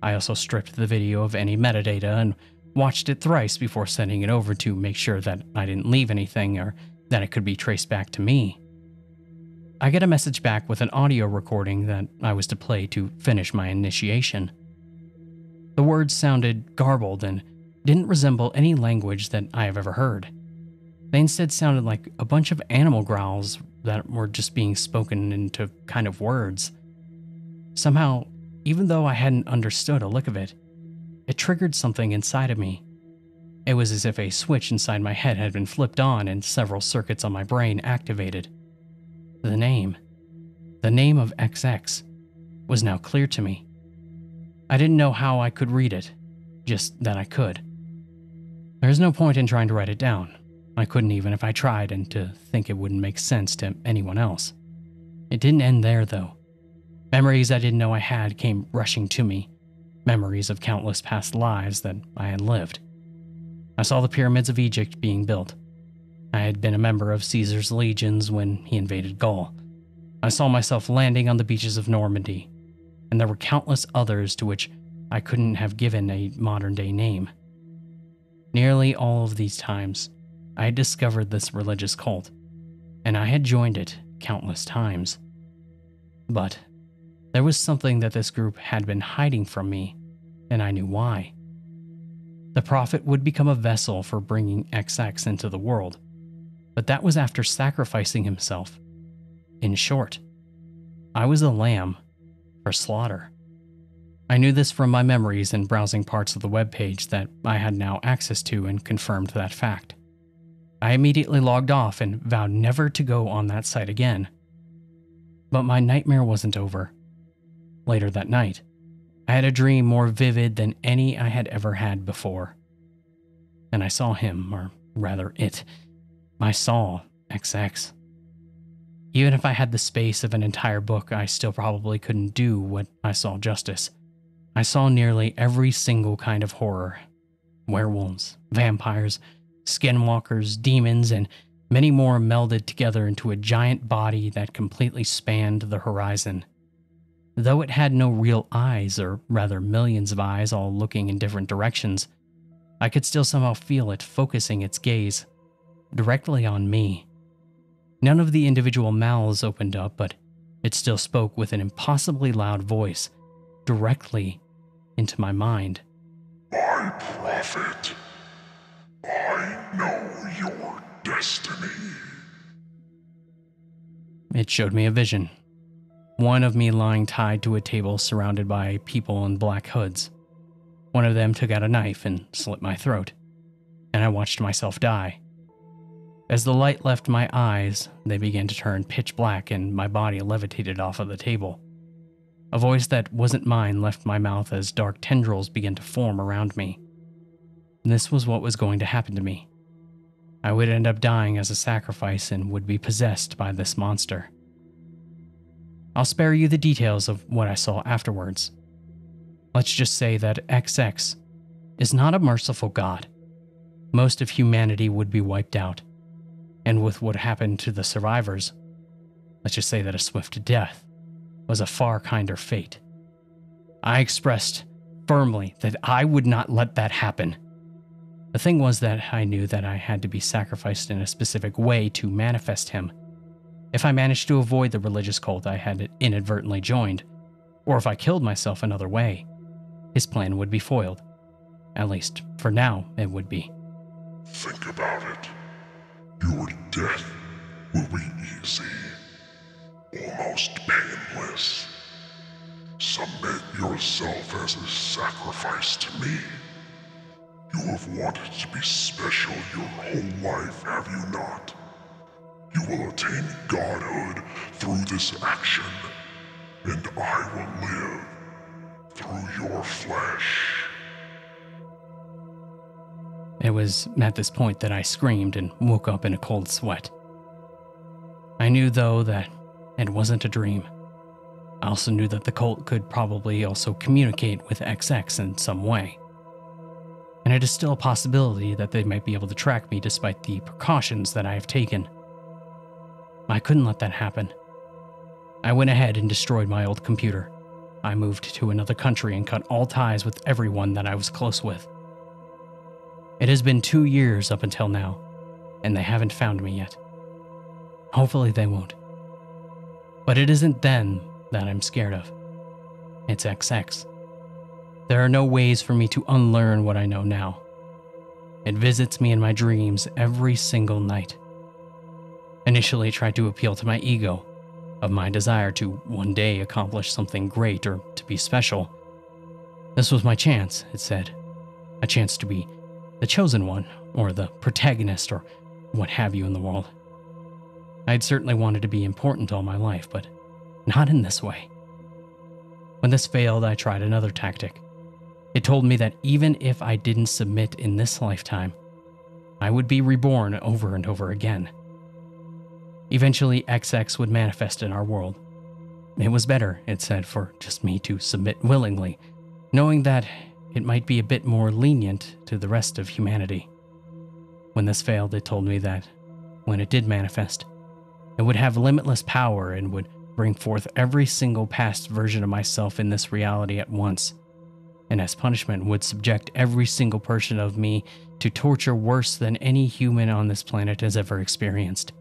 A: I also stripped the video of any metadata and watched it thrice before sending it over to make sure that I didn't leave anything or that it could be traced back to me. I get a message back with an audio recording that I was to play to finish my initiation. The words sounded garbled and didn't resemble any language that I have ever heard. They instead sounded like a bunch of animal growls that were just being spoken into kind of words. Somehow, even though I hadn't understood a lick of it, it triggered something inside of me. It was as if a switch inside my head had been flipped on and several circuits on my brain activated. The name The name of XX was now clear to me. I didn't know how I could read it, just that I could. There's no point in trying to write it down. I couldn't even if I tried, and to think it wouldn't make sense to anyone else. It didn't end there, though. Memories I didn't know I had came rushing to me, memories of countless past lives that I had lived. I saw the pyramids of Egypt being built. I had been a member of Caesar's legions when he invaded Gaul. I saw myself landing on the beaches of Normandy, and there were countless others to which I couldn't have given a modern day name. Nearly all of these times, I had discovered this religious cult, and I had joined it countless times. But there was something that this group had been hiding from me, and I knew why. The prophet would become a vessel for bringing XX into the world, but that was after sacrificing himself. In short, I was a lamb for slaughter. I knew this from my memories and browsing parts of the web page that I had now access to and confirmed that fact. I immediately logged off and vowed never to go on that site again. But my nightmare wasn't over. Later that night, I had a dream more vivid than any I had ever had before. And I saw him, or rather it. I saw XX. Even if I had the space of an entire book, I still probably couldn't do what I saw justice. I saw nearly every single kind of horror werewolves, vampires, skinwalkers, demons, and many more melded together into a giant body that completely spanned the horizon. Though it had no real eyes, or rather millions of eyes all looking in different directions, I could still somehow feel it focusing its gaze directly on me. None of the individual mouths opened up, but it still spoke with an impossibly loud voice directly into my mind.
B: My prophet, I know your destiny.
A: It showed me a vision one of me lying tied to a table surrounded by people in black hoods. One of them took out a knife and slit my throat, and I watched myself die. As the light left my eyes, they began to turn pitch black and my body levitated off of the table. A voice that wasn't mine left my mouth as dark tendrils began to form around me. This was what was going to happen to me. I would end up dying as a sacrifice and would be possessed by this monster. I'll spare you the details of what I saw afterwards. Let's just say that XX is not a merciful God. Most of humanity would be wiped out. And with what happened to the survivors, let's just say that a swift death was a far kinder fate. I expressed firmly that I would not let that happen. The thing was that I knew that I had to be sacrificed in a specific way to manifest him if I managed to avoid the religious cult I had inadvertently joined, or if I killed myself another way, his plan would be foiled. At least, for now, it would be.
B: Think about it. Your death will be easy, almost painless. Submit yourself as a sacrifice to me. You have wanted to be special your whole life, have you not? You will attain godhood through this action, and I will live through your flesh.
A: It was at this point that I screamed and woke up in a cold sweat. I knew, though, that it wasn't a dream. I also knew that the cult could probably also communicate with XX in some way. And it is still a possibility that they might be able to track me despite the precautions that I have taken. I couldn't let that happen. I went ahead and destroyed my old computer. I moved to another country and cut all ties with everyone that I was close with. It has been two years up until now, and they haven't found me yet. Hopefully, they won't. But it isn't them that I'm scared of. It's XX. There are no ways for me to unlearn what I know now. It visits me in my dreams every single night initially tried to appeal to my ego, of my desire to one day accomplish something great or to be special. This was my chance, it said. A chance to be the chosen one, or the protagonist, or what have you in the world. I had certainly wanted to be important all my life, but Not in this way. When this failed, I tried another tactic. It told me that even if I didn't submit in this lifetime, I would be reborn over and over again. Eventually, XX would manifest in our world. It was better, it said, for just me to submit willingly, knowing that it might be a bit more lenient to the rest of humanity. When this failed, it told me that when it did manifest, it would have limitless power and would bring forth every single past version of myself in this reality at once, and as punishment would subject every single person of me to torture worse than any human on this planet has ever experienced.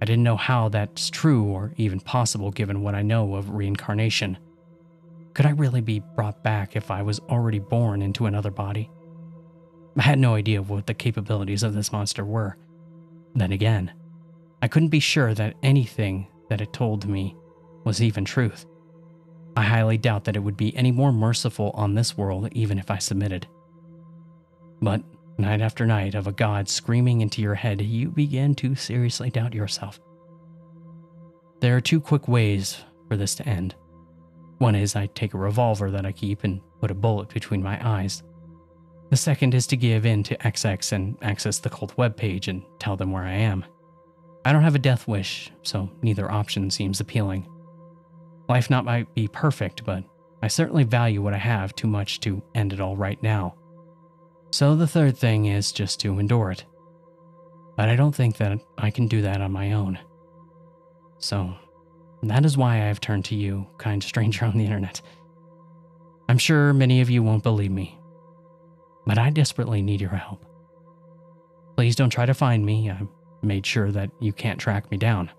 A: I didn't know how that's true or even possible given what I know of reincarnation. Could I really be brought back if I was already born into another body? I had no idea what the capabilities of this monster were. Then again, I couldn't be sure that anything that it told me was even truth. I highly doubt that it would be any more merciful on this world even if I submitted. But night after night of a god screaming into your head, you begin to seriously doubt yourself. There are two quick ways for this to end. One is I take a revolver that I keep and put a bullet between my eyes. The second is to give in to XX and access the cult webpage and tell them where I am. I don't have a death wish, so neither option seems appealing. Life not might be perfect, but I certainly value what I have too much to end it all right now. So the third thing is just to endure it. But I don't think that I can do that on my own. So that is why I have turned to you, kind stranger on the internet. I'm sure many of you won't believe me, but I desperately need your help. Please don't try to find me. I made sure that you can't track me down.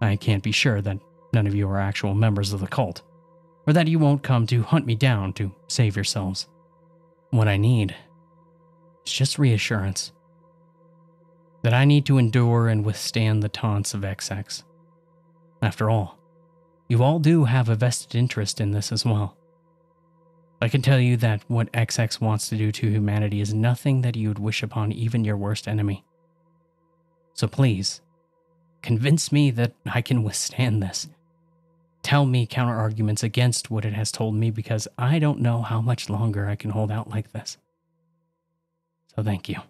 A: I can't be sure that none of you are actual members of the cult, or that you won't come to hunt me down to save yourselves. What I need is just reassurance that I need to endure and withstand the taunts of XX. After all, you all do have a vested interest in this as well. I can tell you that what XX wants to do to humanity is nothing that you would wish upon even your worst enemy. So please, convince me that I can withstand this. Tell me counter arguments against what it has told me because I don't know how much longer I can hold out like this. So thank you.